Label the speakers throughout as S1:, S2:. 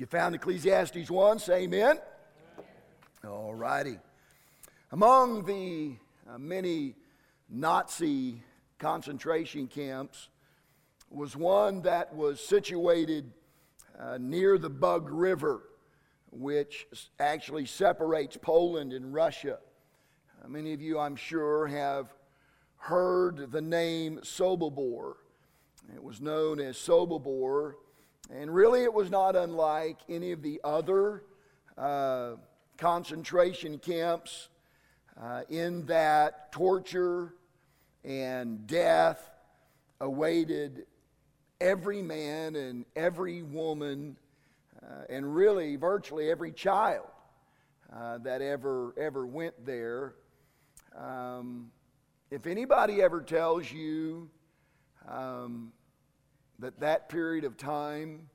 S1: you found Ecclesiastes 1, say amen. All righty. Among the uh, many Nazi concentration camps was one that was situated uh, near the Bug River, which actually separates Poland and Russia. Uh, many of you, I'm sure, have heard the name Sobibor. It was known as Sobibor, and really it was not unlike any of the other uh, concentration camps uh, in that torture and death awaited every man and every woman uh, and really virtually every child uh, that ever ever went there. Um, if anybody ever tells you um, that that period of time,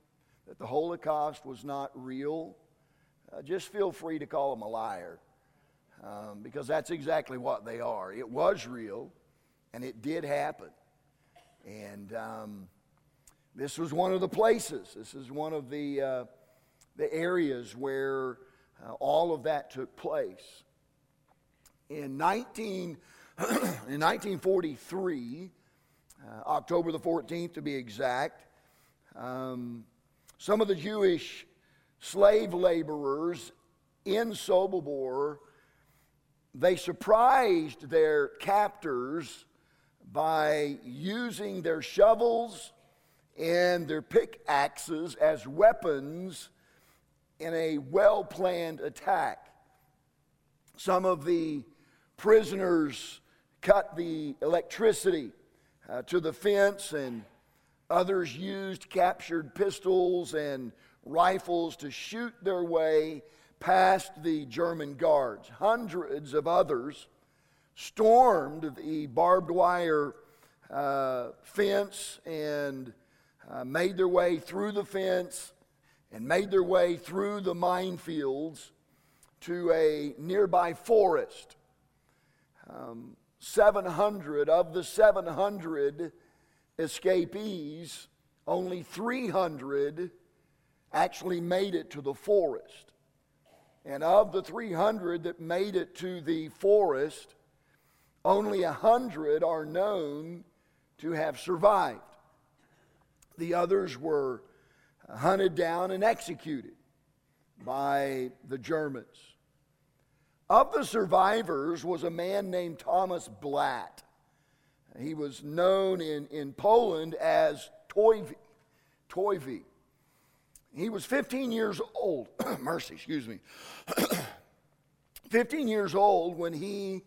S1: that the Holocaust was not real, uh, just feel free to call them a liar. Um, because that's exactly what they are. It was real, and it did happen. And um, this was one of the places, this is one of the, uh, the areas where uh, all of that took place. In 19, in 1943, uh, October the 14th to be exact, um, some of the Jewish slave laborers in Sobibor, they surprised their captors by using their shovels and their pickaxes as weapons in a well planned attack. Some of the prisoners cut the electricity uh, to the fence, and others used captured pistols and rifles to shoot their way past the German guards. Hundreds of others stormed the barbed wire uh, fence and uh, made their way through the fence and made their way through the minefields to a nearby forest. Um, 700 of the 700 escapees, only 300 actually made it to the forest. And of the 300 that made it to the forest, only 100 are known to have survived. The others were hunted down and executed by the Germans. Of the survivors was a man named Thomas Blatt. He was known in, in Poland as Toivi. Toivi. He was 15 years old. Mercy, excuse me. 15 years old when he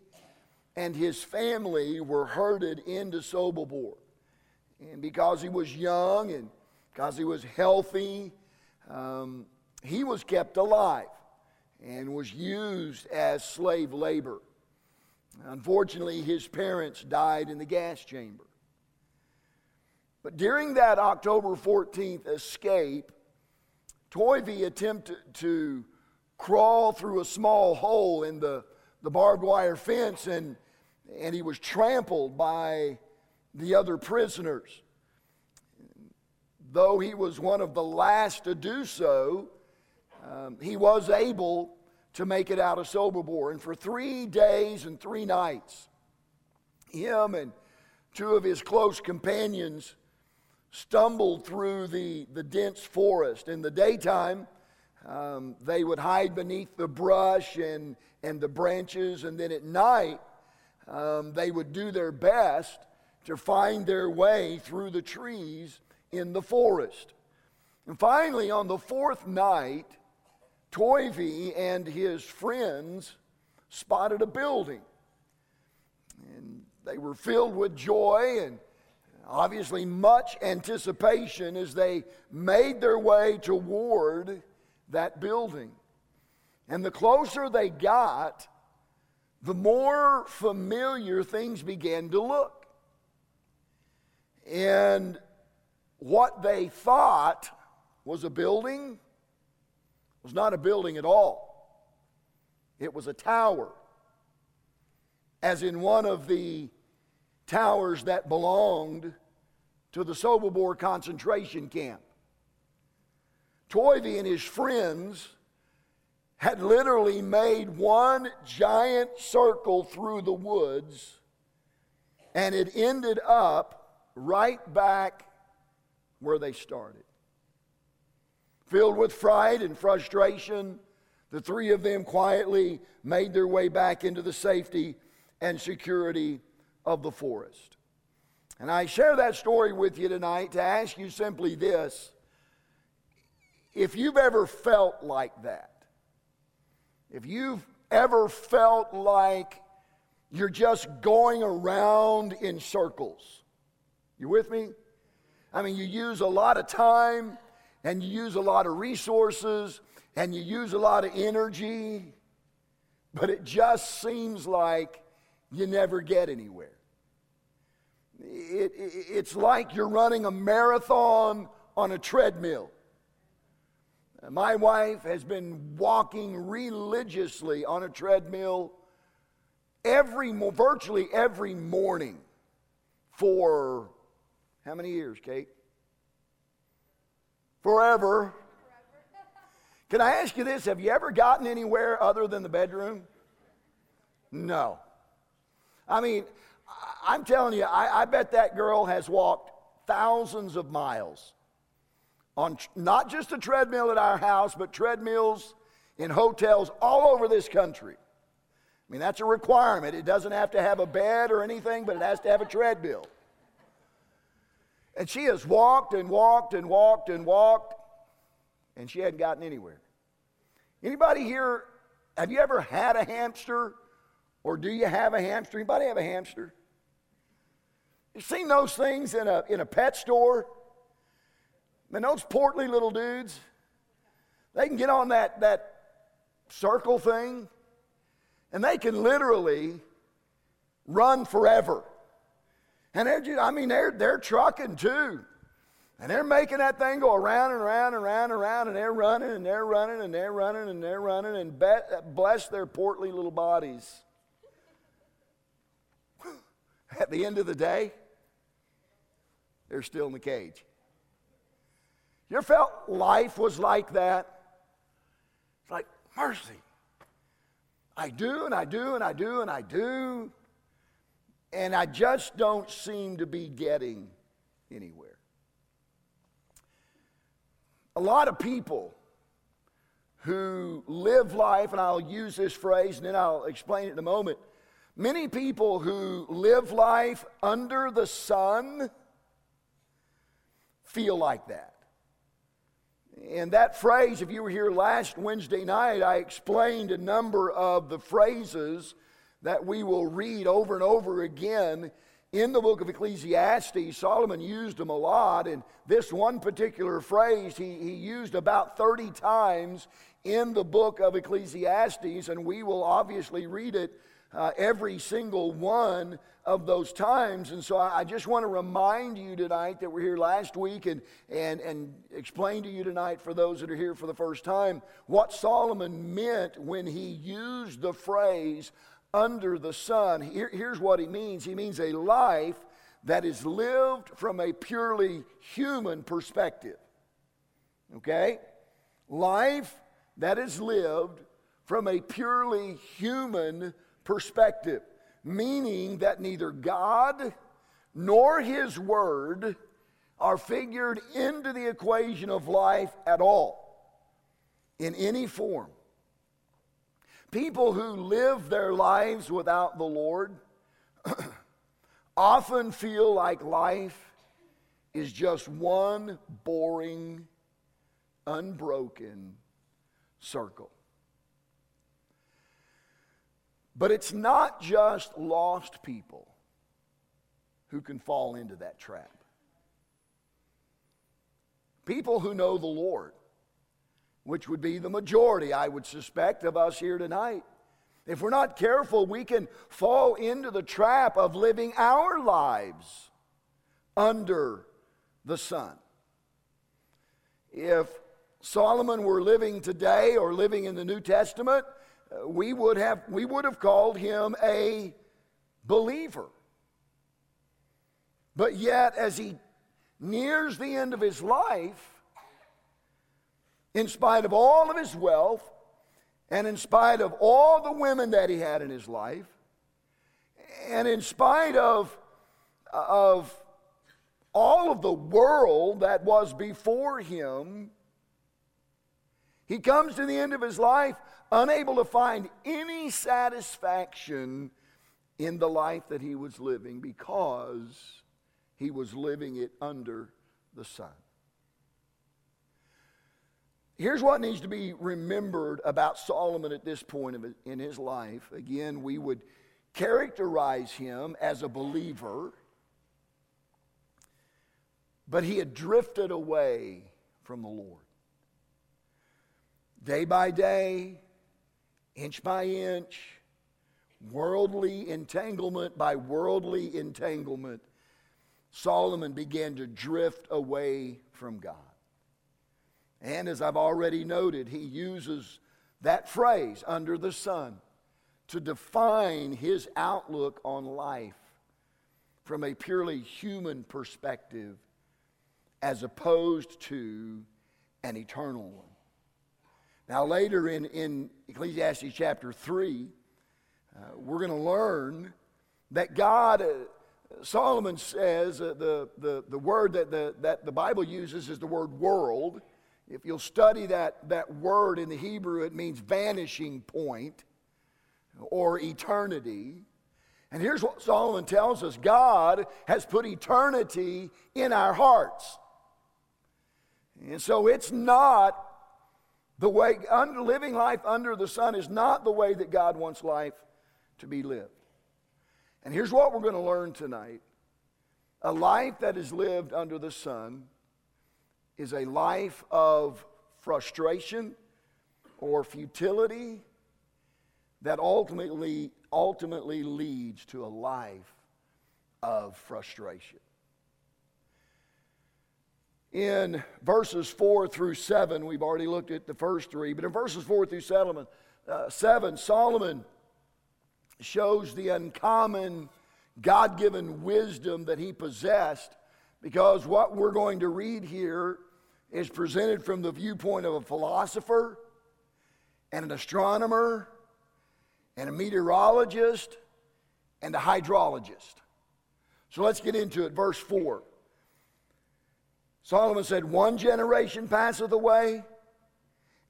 S1: and his family were herded into Sobibor. And because he was young and because he was healthy, um, he was kept alive and was used as slave labor. Unfortunately, his parents died in the gas chamber. But during that October 14th escape, Toivi attempted to crawl through a small hole in the, the barbed wire fence and, and he was trampled by the other prisoners. Though he was one of the last to do so, um, he was able to make it out of Sobibor. And for three days and three nights, him and two of his close companions stumbled through the, the dense forest. In the daytime, um, they would hide beneath the brush and, and the branches, and then at night, um, they would do their best to find their way through the trees in the forest. And finally, on the fourth night, Toivi and his friends spotted a building. And they were filled with joy and obviously much anticipation as they made their way toward that building. And the closer they got, the more familiar things began to look. And what they thought was a building was not a building at all, it was a tower, as in one of the towers that belonged to the Sobibor concentration camp. Toivi and his friends had literally made one giant circle through the woods, and it ended up right back where they started. Filled with fright and frustration, the three of them quietly made their way back into the safety and security of the forest. And I share that story with you tonight to ask you simply this if you've ever felt like that, if you've ever felt like you're just going around in circles, you with me? I mean, you use a lot of time and you use a lot of resources and you use a lot of energy, but it just seems like you never get anywhere. It, it, it's like you're running a marathon on a treadmill. My wife has been walking religiously on a treadmill every virtually every morning for how many years, Kate? Forever. Can I ask you this? Have you ever gotten anywhere other than the bedroom? No. I mean, I'm telling you, I, I bet that girl has walked thousands of miles on not just a treadmill at our house, but treadmills in hotels all over this country. I mean, that's a requirement. It doesn't have to have a bed or anything, but it has to have a treadmill. And she has walked and walked and walked and walked, and she hadn't gotten anywhere. Anybody here, have you ever had a hamster? Or do you have a hamster? Anybody have a hamster? You've seen those things in a, in a pet store? Man, those portly little dudes, they can get on that, that circle thing and they can literally run forever. And they're just, I mean, they're, they're trucking too. And they're making that thing go around and around and around and around, and they're running and they're running and they're running and they're running and bless their portly little bodies. At the end of the day, they're still in the cage. You ever felt life was like that? It's like, mercy. I do and I do and I do and I do, and I just don't seem to be getting anywhere. A lot of people who live life, and I'll use this phrase and then I'll explain it in a moment. Many people who live life under the sun feel like that. And that phrase, if you were here last Wednesday night, I explained a number of the phrases that we will read over and over again in the book of Ecclesiastes. Solomon used them a lot, and this one particular phrase he, he used about 30 times in the book of Ecclesiastes, and we will obviously read it uh, every single one of those times. And so I, I just want to remind you tonight that we're here last week and, and, and explain to you tonight, for those that are here for the first time, what Solomon meant when he used the phrase under the sun. Here, here's what he means he means a life that is lived from a purely human perspective. Okay? Life that is lived from a purely human perspective, meaning that neither God nor His Word are figured into the equation of life at all in any form. People who live their lives without the Lord often feel like life is just one boring, unbroken circle. But it's not just lost people who can fall into that trap. People who know the Lord, which would be the majority, I would suspect, of us here tonight. If we're not careful, we can fall into the trap of living our lives under the sun. If Solomon were living today or living in the New Testament, uh, we would have, we would have called him a believer. But yet, as he nears the end of his life, in spite of all of his wealth, and in spite of all the women that he had in his life, and in spite of, of all of the world that was before him, he comes to the end of his life unable to find any satisfaction in the life that he was living because he was living it under the sun. Here's what needs to be remembered about Solomon at this point in his life. Again, we would characterize him as a believer, but he had drifted away from the Lord. Day by day, inch by inch, worldly entanglement by worldly entanglement, Solomon began to drift away from God. And as I've already noted, he uses that phrase, under the sun, to define his outlook on life from a purely human perspective as opposed to an eternal one. Now, later in, in Ecclesiastes chapter 3, uh, we're going to learn that God, uh, Solomon says, uh, the, the, the word that the, that the Bible uses is the word world. If you'll study that, that word in the Hebrew, it means vanishing point or eternity. And here's what Solomon tells us God has put eternity in our hearts. And so it's not the way, living life under the sun is not the way that God wants life to be lived. And here's what we're going to learn tonight a life that is lived under the sun is a life of frustration or futility that ultimately ultimately leads to a life of frustration. In verses 4 through 7, we've already looked at the first three, but in verses 4 through 7, uh, 7 Solomon shows the uncommon God given wisdom that he possessed because what we're going to read here is presented from the viewpoint of a philosopher and an astronomer and a meteorologist and a hydrologist. So let's get into it. Verse 4. Solomon said, One generation passeth away,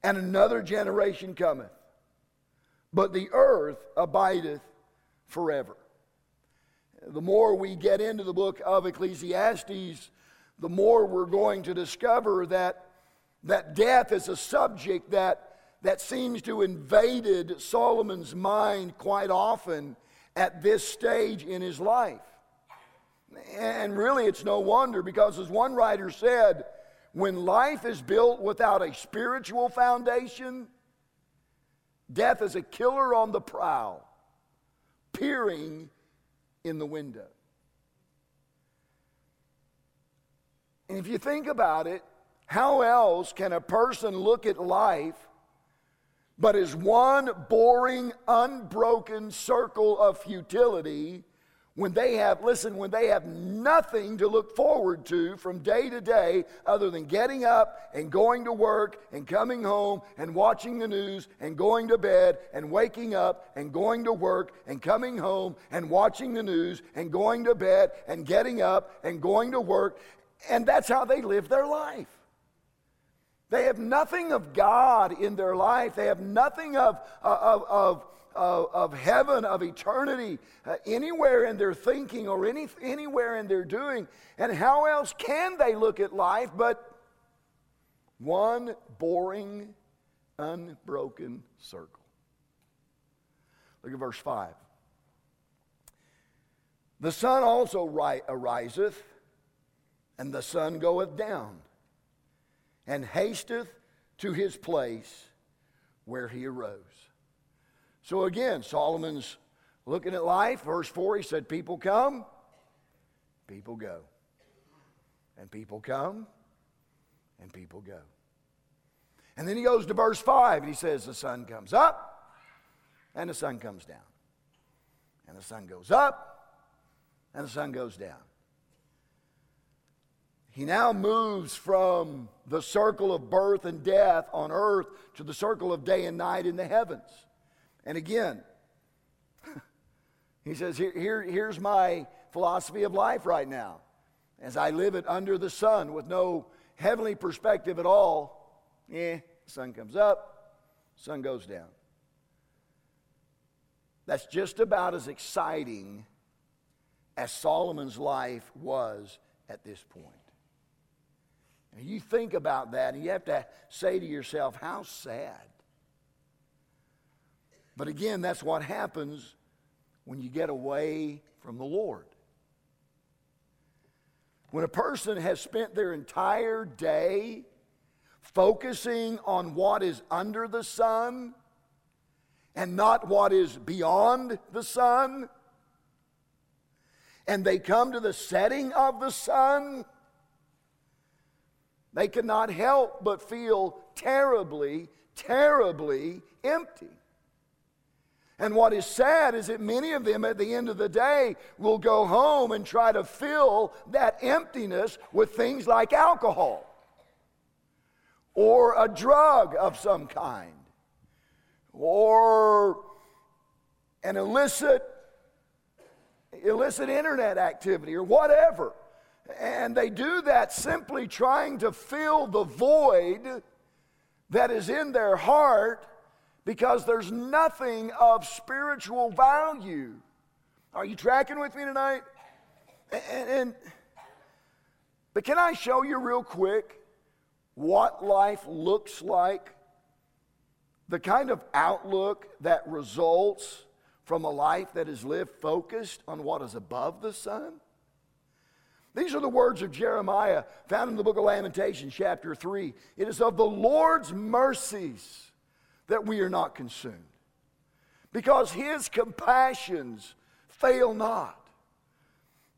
S1: and another generation cometh, but the earth abideth forever. The more we get into the book of Ecclesiastes, the more we're going to discover that, that death is a subject that, that seems to invaded Solomon's mind quite often at this stage in his life. And really, it's no wonder because, as one writer said, when life is built without a spiritual foundation, death is a killer on the prowl, peering in the window. And if you think about it, how else can a person look at life but as one boring, unbroken circle of futility when they have, listen, when they have nothing to look forward to from day to day other than getting up and going to work and coming home and watching the news and going to bed and waking up and going to work and coming home and watching the news and going to bed and getting up and going to work. And that's how they live their life. They have nothing of God in their life. They have nothing of, of, of of, of heaven, of eternity, uh, anywhere in their thinking or any, anywhere in their doing. And how else can they look at life but one boring, unbroken circle? Look at verse 5. The sun also ri- ariseth, and the sun goeth down, and hasteth to his place where he arose. So again, Solomon's looking at life. Verse 4, he said, People come, people go. And people come, and people go. And then he goes to verse 5 and he says, The sun comes up, and the sun comes down. And the sun goes up, and the sun goes down. He now moves from the circle of birth and death on earth to the circle of day and night in the heavens. And again, he says, here, here, Here's my philosophy of life right now. As I live it under the sun with no heavenly perspective at all, eh, sun comes up, sun goes down. That's just about as exciting as Solomon's life was at this point. And you think about that, and you have to say to yourself, how sad. But again, that's what happens when you get away from the Lord. When a person has spent their entire day focusing on what is under the sun and not what is beyond the sun, and they come to the setting of the sun, they cannot help but feel terribly, terribly empty. And what is sad is that many of them at the end of the day will go home and try to fill that emptiness with things like alcohol or a drug of some kind or an illicit illicit internet activity or whatever. And they do that simply trying to fill the void that is in their heart because there's nothing of spiritual value. Are you tracking with me tonight? And, and, but can I show you real quick what life looks like? The kind of outlook that results from a life that is lived focused on what is above the sun? These are the words of Jeremiah found in the book of Lamentations, chapter 3. It is of the Lord's mercies that we are not consumed. Because his compassions fail not.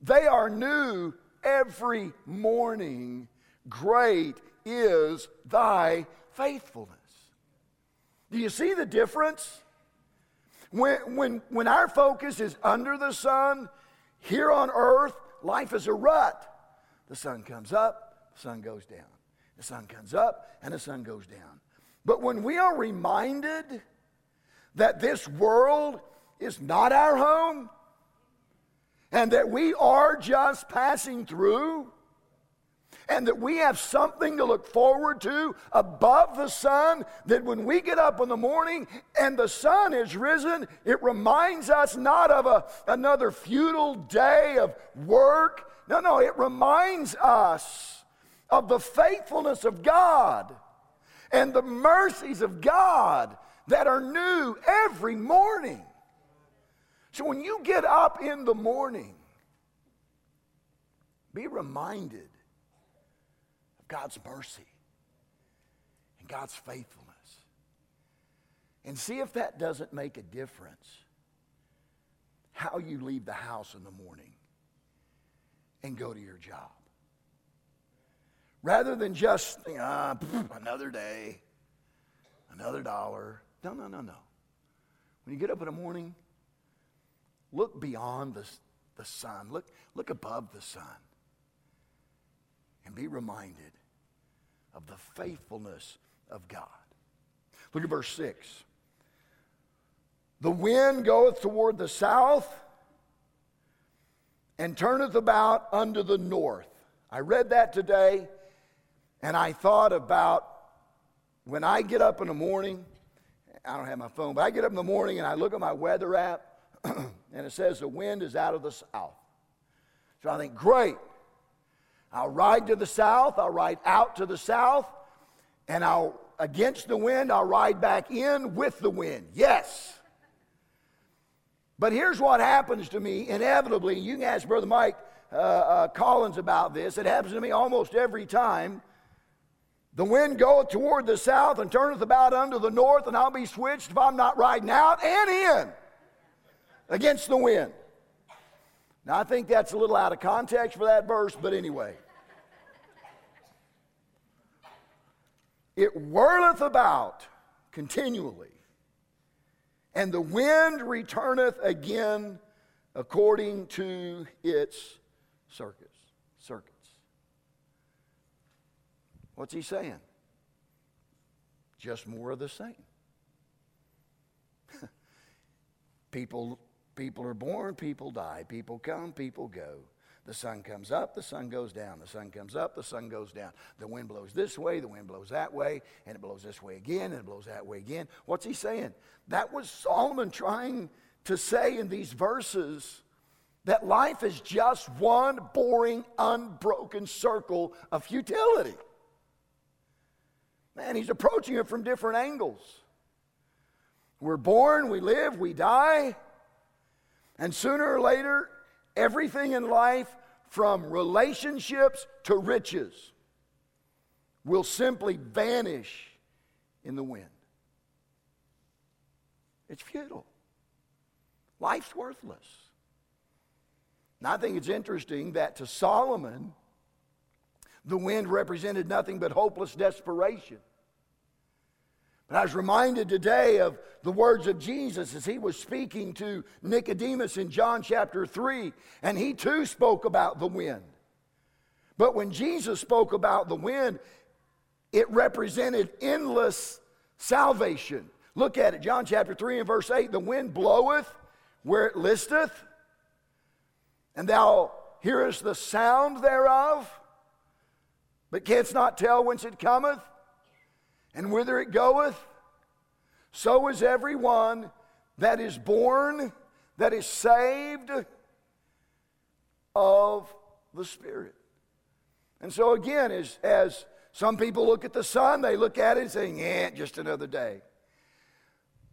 S1: They are new every morning. Great is thy faithfulness. Do you see the difference? When, when, when our focus is under the sun, here on earth, life is a rut. The sun comes up, the sun goes down. The sun comes up, and the sun goes down. But when we are reminded that this world is not our home and that we are just passing through, and that we have something to look forward to above the sun, that when we get up in the morning and the sun is risen, it reminds us not of a, another futile day of work. No, no, it reminds us of the faithfulness of God and the mercies of God that are new every morning. So when you get up in the morning, be reminded God's mercy and God's faithfulness. And see if that doesn't make a difference how you leave the house in the morning and go to your job rather than just ah, another day, another dollar. No, no, no, no. When you get up in the morning, look beyond the, the sun, look, look above the sun, and be reminded of the faithfulness of God. Look at verse 6. The wind goeth toward the south and turneth about unto the north. I read that today and I thought about when I get up in the morning, I don't have my phone, but I get up in the morning and I look at my weather app and it says the wind is out of the south. So I think, great. I'll ride to the south, I'll ride out to the south, and I'll, against the wind, I'll ride back in with the wind. Yes. But here's what happens to me inevitably. You can ask Brother Mike uh, uh, Collins about this. It happens to me almost every time the wind goeth toward the south and turneth about unto the north, and I'll be switched if I'm not riding out and in against the wind. Now, I think that's a little out of context for that verse, but anyway. It whirleth about continually, and the wind returneth again according to its circuits. Circuits. What's he saying? Just more of the same. people, people are born, people die. People come, people go. The sun comes up, the sun goes down. The sun comes up, the sun goes down. The wind blows this way, the wind blows that way, and it blows this way again, and it blows that way again. What's he saying? That was Solomon trying to say in these verses that life is just one boring, unbroken circle of futility. Man, he's approaching it from different angles. We're born, we live, we die, and sooner or later, Everything in life, from relationships to riches, will simply vanish in the wind. It's futile. Life's worthless. And I think it's interesting that to Solomon, the wind represented nothing but hopeless desperation. But I was reminded today of the words of Jesus as he was speaking to Nicodemus in John chapter 3, and he too spoke about the wind. But when Jesus spoke about the wind, it represented endless salvation. Look at it, John chapter 3 and verse 8 the wind bloweth where it listeth, and thou hearest the sound thereof, but canst not tell whence it cometh and whither it goeth, so is everyone that is born, that is saved of the Spirit. And so, again, as, as some people look at the sun, they look at it and say, yeah, just another day.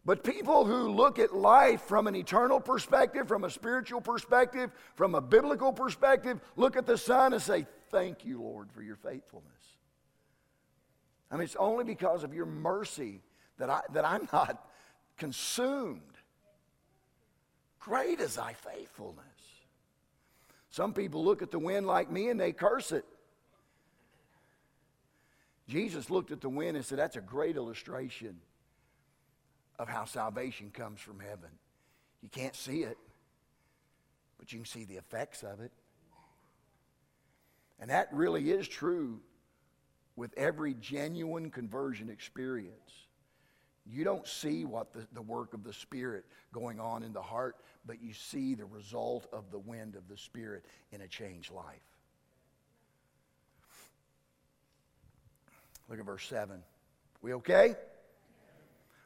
S1: But people who look at life from an eternal perspective, from a spiritual perspective, from a biblical perspective, look at the sun and say, Thank you, Lord, for your faithfulness. I mean, it's only because of your mercy that, I, that I'm not consumed. Great is thy faithfulness. Some people look at the wind like me and they curse it. Jesus looked at the wind and said, That's a great illustration of how salvation comes from heaven. You can't see it, but you can see the effects of it. And that really is true with every genuine conversion experience. You don't see what the, the work of the Spirit going on in the heart, but you see the result of the wind of the Spirit in a changed life. Look at verse 7. We okay?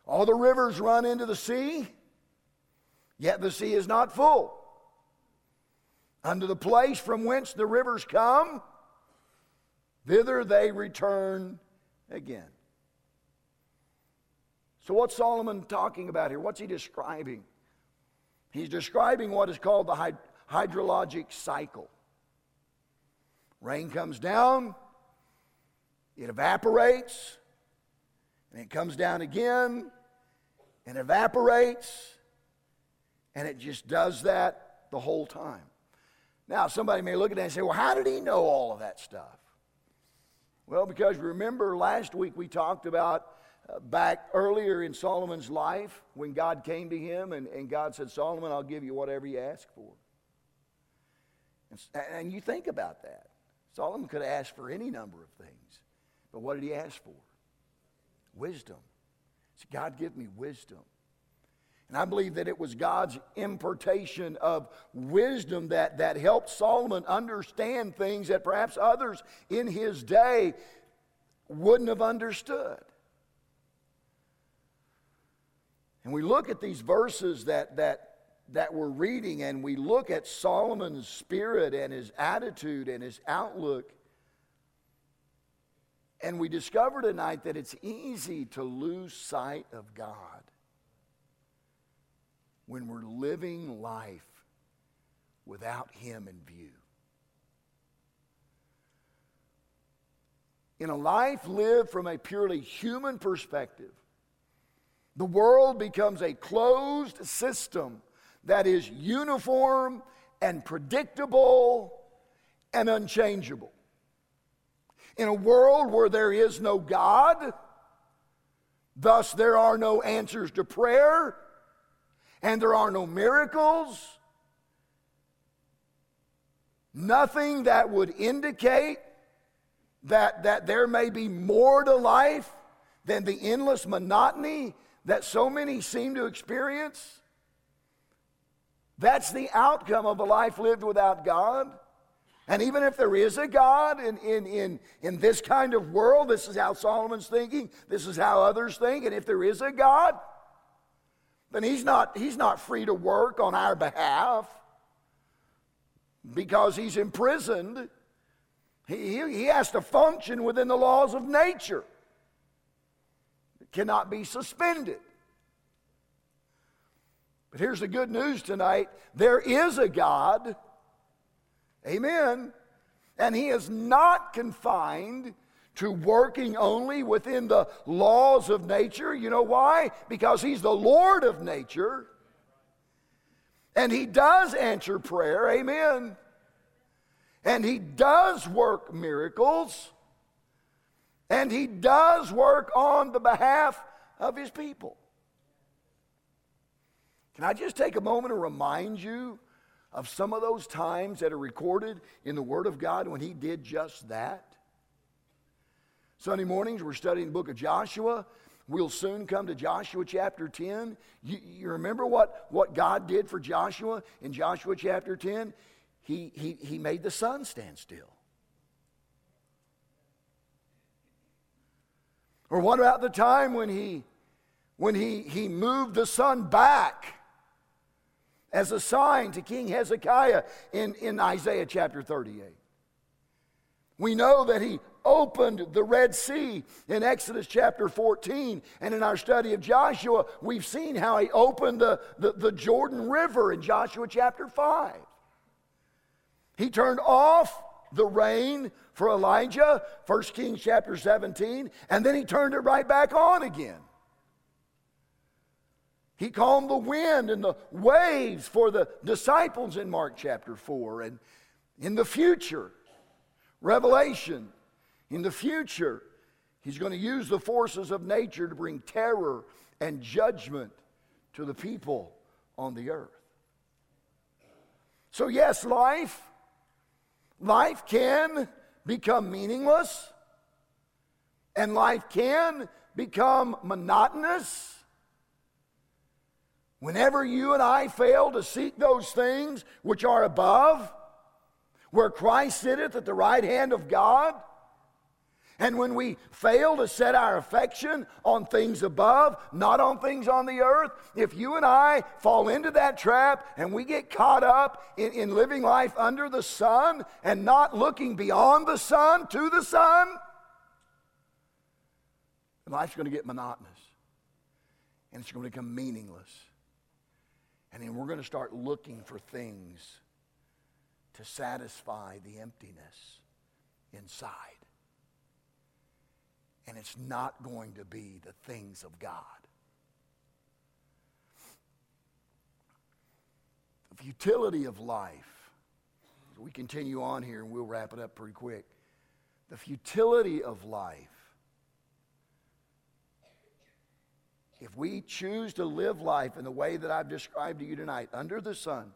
S1: All the rivers run into the sea, yet the sea is not full. Unto the place from whence the rivers come, Thither they return again. So, what's Solomon talking about here? What's he describing? He's describing what is called the hydrologic cycle. Rain comes down, it evaporates, and it comes down again, and evaporates, and it just does that the whole time. Now, somebody may look at that and say, well, how did he know all of that stuff? Well, because remember last week we talked about uh, back earlier in Solomon's life when God came to him and, and God said, Solomon, I'll give you whatever you ask for. And, and you think about that. Solomon could asked for any number of things. But what did he ask for? Wisdom. So God, give me wisdom. And I believe that it was God's impartation of wisdom that, that helped Solomon understand things that perhaps others in his day wouldn't have understood. And we look at these verses that, that, that we're reading, and we look at Solomon's spirit and his attitude and his outlook. And we discover tonight that it's easy to lose sight of God when we're living life without Him in view. In a life lived from a purely human perspective, the world becomes a closed system that is uniform and predictable and unchangeable. In a world where there is no God, thus there are no answers to prayer, and there are no miracles, nothing that would indicate that, that there may be more to life than the endless monotony that so many seem to experience? That's the outcome of a life lived without God. And even if there is a God in, in, in, in this kind of world, this is how Solomon's thinking, this is how others think, and if there is a God, then he's not, he's not free to work on our behalf because he's imprisoned. He, he has to function within the laws of nature. It cannot be suspended. But here's the good news tonight there is a God Amen. And he is not confined to working only within the laws of nature. You know why? Because he's the Lord of nature. And he does answer prayer. Amen. And he does work miracles. And he does work on the behalf of his people. Can I just take a moment to remind you of some of those times that are recorded in the Word of God when he did just that? Sunday mornings, we're studying the book of Joshua. We'll soon come to Joshua chapter 10. You, you, remember what, what God did for Joshua in Joshua chapter 10? He, he, he made the sun stand still. Or what about the time when he, when he, he moved the sun back as a sign to King Hezekiah in, in Isaiah chapter 38. We know that he opened the Red Sea in Exodus chapter 14. And in our study of Joshua, we've seen how he opened the, the, the, Jordan River in Joshua chapter 5. He turned off the rain for Elijah, 1 Kings chapter 17, and then he turned it right back on again. He calmed the wind and the waves for the disciples in Mark chapter 4. And in the future, Revelation, in the future, he's going to use the forces of nature to bring terror and judgment to the people on the earth. So, yes, life, life can become meaningless, and life can become monotonous Whenever you and I fail to seek those things which are above, where Christ sitteth at the right hand of God, and when we fail to set our affection on things above, not on things on the earth, if you and I fall into that trap and we get caught up in, in living life under the sun and not looking beyond the sun to the sun, life's going to get monotonous and it's going to become meaningless. And then we're going to start looking for things to satisfy the emptiness inside. And it's not going to be the things of God. The futility of life. We continue on here and we'll wrap it up pretty quick. The futility of life If we choose to live life in the way that I've described to you tonight, under the sun,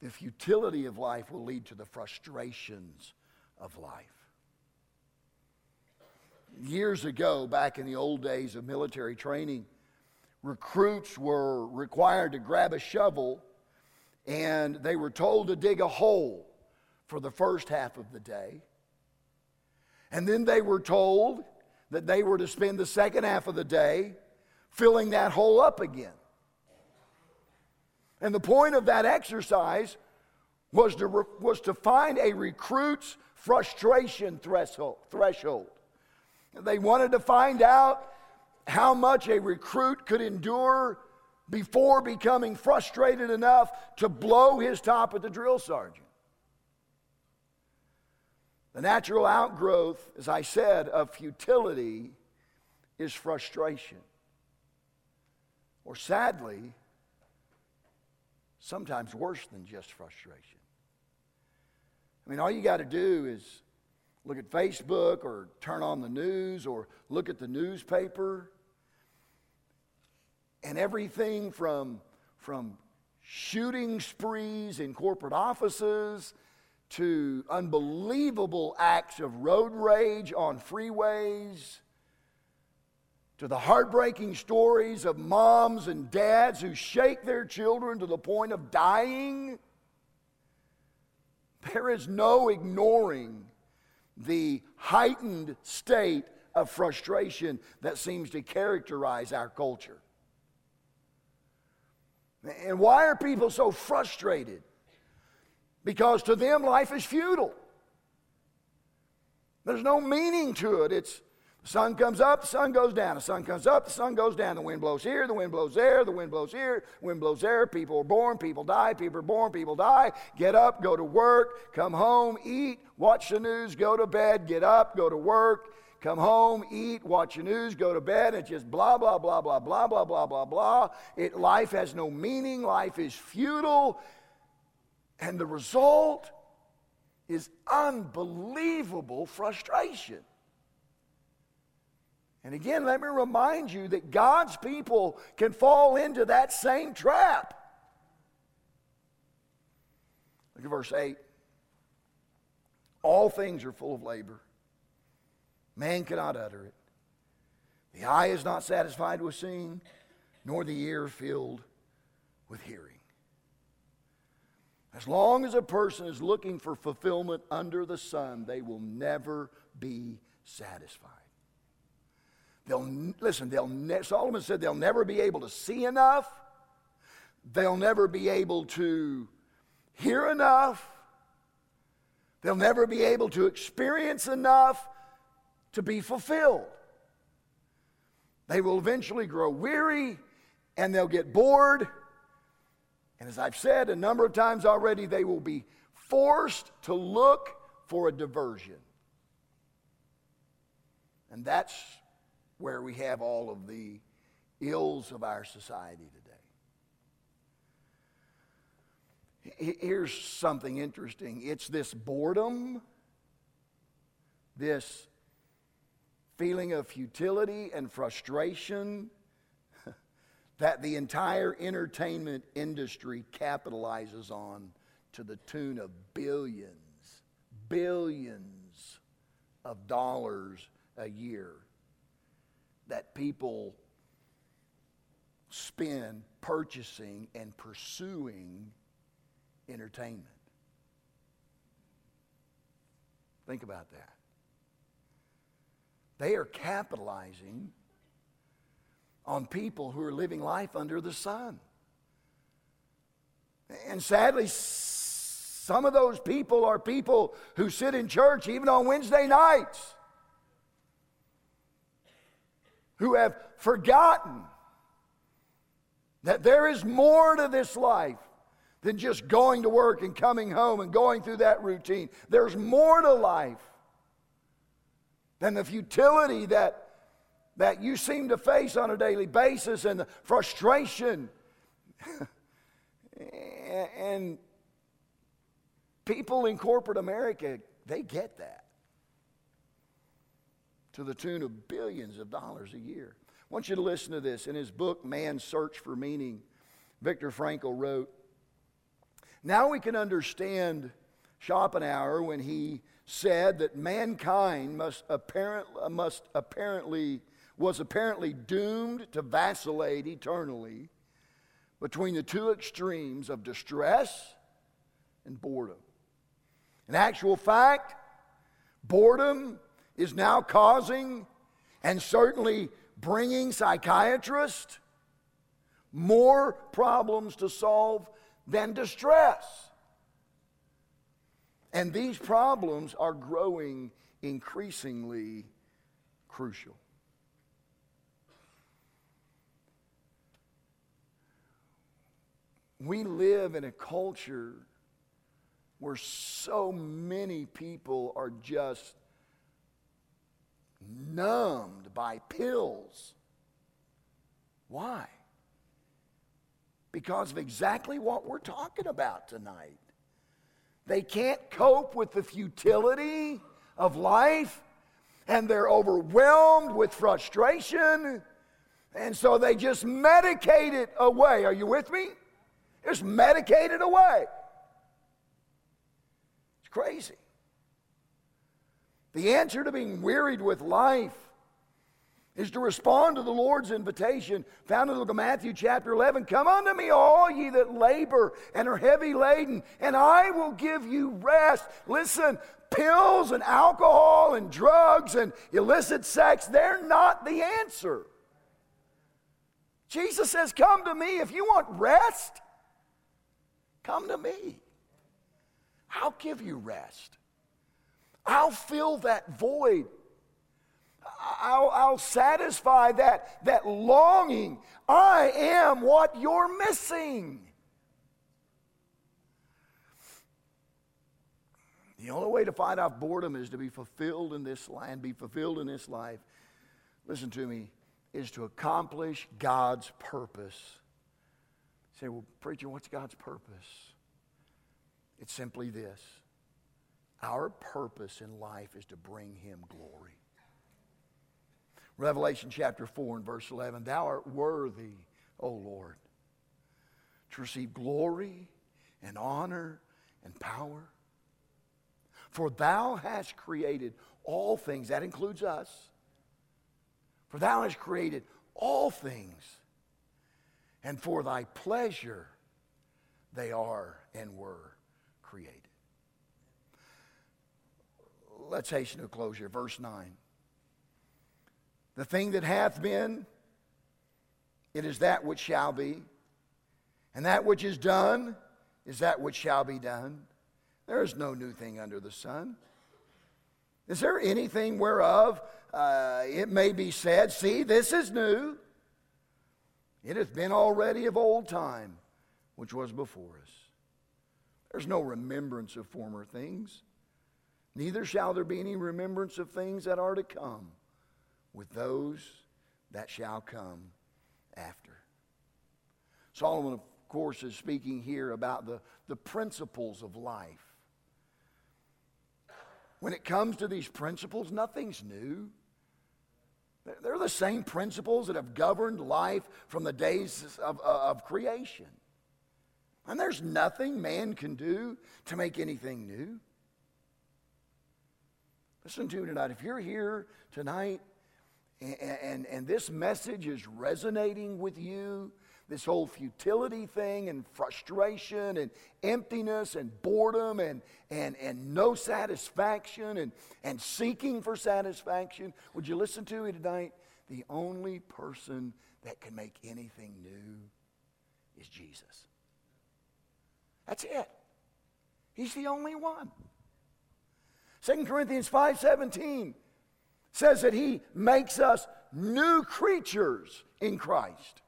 S1: the futility of life will lead to the frustrations of life. Years ago, back in the old days of military training, recruits were required to grab a shovel and they were told to dig a hole for the first half of the day. And then they were told that they were to spend the second half of the day filling that hole up again. And the point of that exercise was to, was to find a recruit's frustration threshold, threshold. They wanted to find out how much a recruit could endure before becoming frustrated enough to blow his top at the drill sergeant. The natural outgrowth, as I said, of futility is frustration. Or sadly, sometimes worse than just frustration. I mean, all you got to do is look at Facebook or turn on the news or look at the newspaper. And everything from, from shooting sprees in corporate offices to unbelievable acts of road rage on freeways, to the heartbreaking stories of moms and dads who shake their children to the point of dying. There is no ignoring the heightened state of frustration that seems to characterize our culture. And why are people so frustrated? Because to them, life is futile. There's no meaning to it. It's sun comes up, the sun goes down. The sun comes up, the sun goes down. The wind blows here, the wind blows there, the wind blows here, the wind blows there. People are born, people die, people are born, people die. Get up, go to work, come home, eat, watch the news, go to bed, get up, go to work, come home, eat, watch the news, go to bed. It's just blah, blah, blah, blah, blah, blah, blah, blah, blah. It, life has no meaning, life is futile. And the result is unbelievable frustration. And again, let me remind you that God's people can fall into that same trap. Look at verse 8. All things are full of labor. Man cannot utter it. The eye is not satisfied with seeing, nor the ear filled with hearing. As long as a person is looking for fulfillment under the sun, they will never be satisfied. They'll listen. They'll ne- Solomon said they'll never be able to see enough. They'll never be able to hear enough. They'll never be able to experience enough to be fulfilled. They will eventually grow weary and they'll get bored. And as I've said a number of times already, they will be forced to look for a diversion. And that's where we have all of the ills of our society today. Here's something interesting it's this boredom, this feeling of futility and frustration that the entire entertainment industry capitalizes on to the tune of billions, billions of dollars a year that people spend purchasing and pursuing entertainment. Think about that. They are capitalizing on people who are living life under the sun. And sadly, some of those people are people who sit in church even on Wednesday nights who have forgotten that there is more to this life than just going to work and coming home and going through that routine. There's more to life than the futility that, that you seem to face on a daily basis and the frustration. and people in corporate America, they get that to the tune of billions of dollars a year. I want you to listen to this. In his book, Man's Search for Meaning, Viktor Frankl wrote, Now we can understand Schopenhauer when he said that mankind must, must apparently was apparently doomed to vacillate eternally between the two extremes of distress and boredom. In actual fact, boredom is now causing and certainly bringing psychiatrists more problems to solve than distress. And these problems are growing increasingly crucial. We live in a culture where so many people are just numbed by pills. Why? Because of exactly what we're talking about tonight. They can't cope with the futility of life, and they're overwhelmed with frustration, and so they just medicate it away. Are you with me? Just medicate it away. It's crazy. The answer to being wearied with life is to respond to the Lord's invitation found in the book of Matthew, chapter 11. Come unto me, all ye that labor and are heavy laden, and I will give you rest. Listen, pills and alcohol and drugs and illicit sex, they're not the answer. Jesus says, Come to me. If you want rest, come to me. I'll give you rest. I'll fill that void. I'll, I'll, satisfy that, that longing. I am what you're missing. The only way to fight off boredom is to be fulfilled in this land, be fulfilled in this life. Listen to me, is to accomplish God's purpose. You say, well, preacher, what's God's purpose? It's simply this our purpose in life is to bring Him glory. Revelation chapter 4 and verse 11 Thou art worthy, O Lord, to receive glory and honor and power. For thou hast created all things, that includes us. For thou hast created all things, and for thy pleasure they are and were created. Let's hasten to a closure. Verse 9. The thing that hath been, it is that which shall be. And that which is done is that which shall be done. There is no new thing under the sun. Is there anything whereof uh, it may be said, See, this is new? It hath been already of old time, which was before us. There's no remembrance of former things, neither shall there be any remembrance of things that are to come with those that shall come after. Solomon, of course, is speaking here about the, the principles of life. When it comes to these principles, nothing's new. They're the same principles that have governed life from the days of, uh, of creation. And there's nothing man can do to make anything new. Listen to me tonight. If you're here tonight and, and, and this message is resonating with you, this whole futility thing and frustration and emptiness and boredom and, and, and no satisfaction and, and seeking for satisfaction, would you listen to me tonight? The only person that can make anything new is Jesus. That's it. He's the only one. 2 Corinthians 5:17 says that he makes us new creatures in Christ.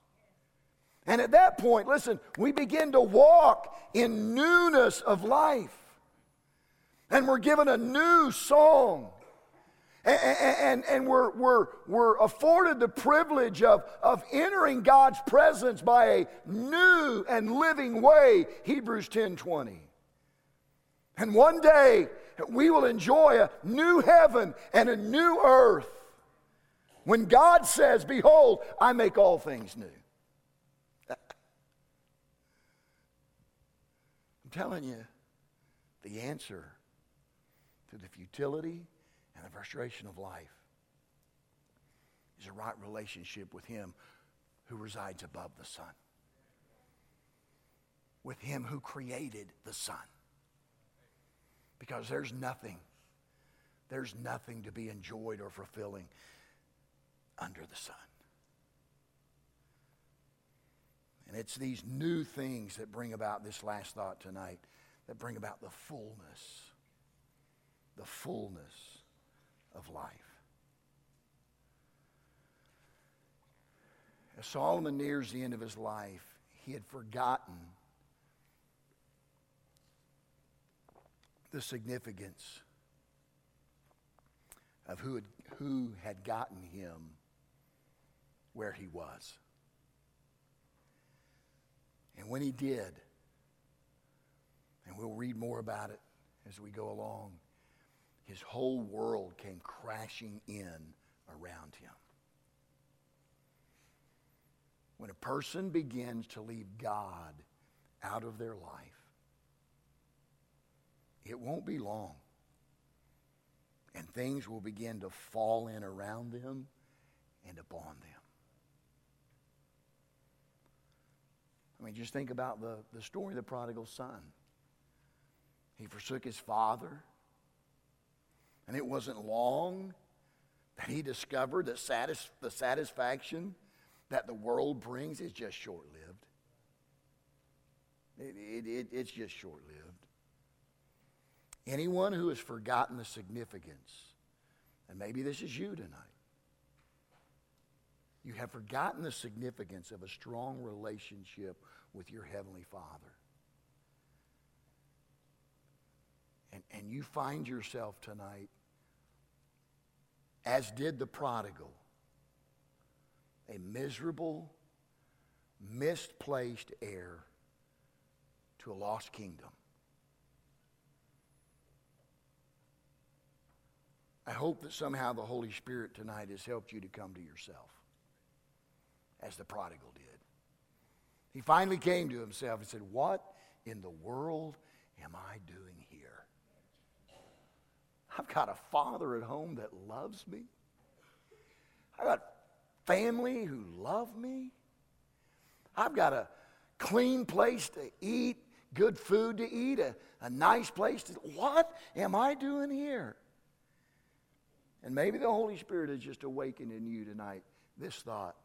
S1: And at that point, listen, we begin to walk in newness of life. And we're given a new song. And, and, and, we're, we're, we're afforded the privilege of, of entering God's presence by a new and living way, Hebrews 10 20. And one day, we will enjoy a new heaven and a new earth. When God says, Behold, I make all things new. I'm telling you, the answer to the futility and the frustration of life is a right relationship with Him who resides above the sun, with Him who created the sun. Because there's nothing, there's nothing to be enjoyed or fulfilling under the sun. And it's these new things that bring about this last thought tonight, that bring about the fullness, the fullness of life. As Solomon nears the end of his life, he had forgotten the significance of who had, who had gotten him where he was. And when he did, and we'll read more about it as we go along, his whole world came crashing in around him. When a person begins to leave God out of their life, it won't be long. And things will begin to fall in around them and upon them. I mean, just think about the, the story of the prodigal son. He forsook his father, and it wasn't long that he discovered that satis- the satisfaction that the world brings is just short lived. It, it, it, it's just short lived. Anyone who has forgotten the significance, and maybe this is you tonight, you have forgotten the significance of a strong relationship with your Heavenly Father. And, and you find yourself tonight, as did the prodigal, a miserable, misplaced heir to a lost kingdom. I hope that somehow the Holy Spirit tonight has helped you to come to yourself, as the prodigal did. He finally came to himself and said, What in the world am I doing here? I've got a father at home that loves me. I've got family who love me. I've got a clean place to eat, good food to eat, a, a nice place to. What am I doing here? And maybe the Holy Spirit is just awakening in you tonight this thought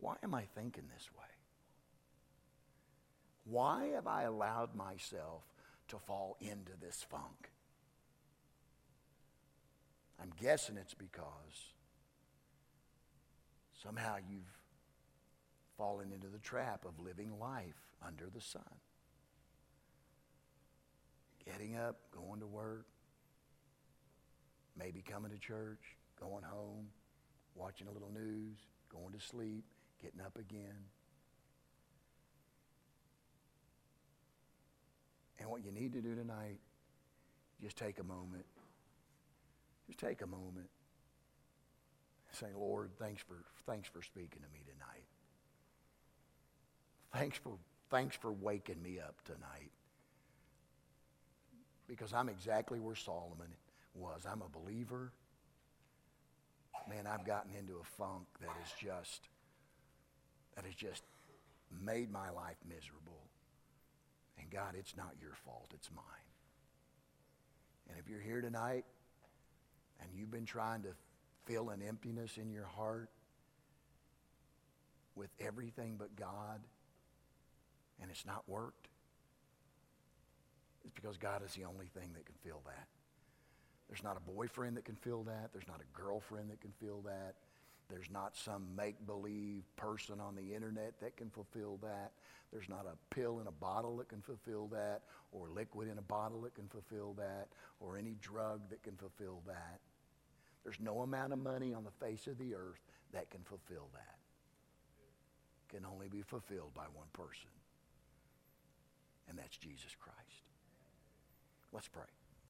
S1: Why am I thinking this way? Why have I allowed myself to fall into this funk? I'm guessing it's because somehow you've fallen into the trap of living life under the sun. Getting up, going to work, maybe coming to church, going home, watching a little news, going to sleep, getting up again. And what you need to do tonight, just take a moment. Just take a moment. Say, Lord, thanks for, thanks for speaking to me tonight. Thanks for, thanks for waking me up tonight. Because I'm exactly where Solomon was. I'm a believer. Man, I've gotten into a funk that is just, that has just made my life miserable. And God, it's not your fault, it's mine. And if you're here tonight and you've been trying to fill an emptiness in your heart with everything but God, and it's not worked, it's because God is the only thing that can fill that. There's not a boyfriend that can fill that. There's not a girlfriend that can fill that. There's not some make believe person on the internet that can fulfill that. There's not a pill in a bottle that can fulfill that, or liquid in a bottle that can fulfill that, or any drug that can fulfill that. There's no amount of money on the face of the earth that can fulfill that. It can only be fulfilled by one person, and that's Jesus Christ. Let's pray.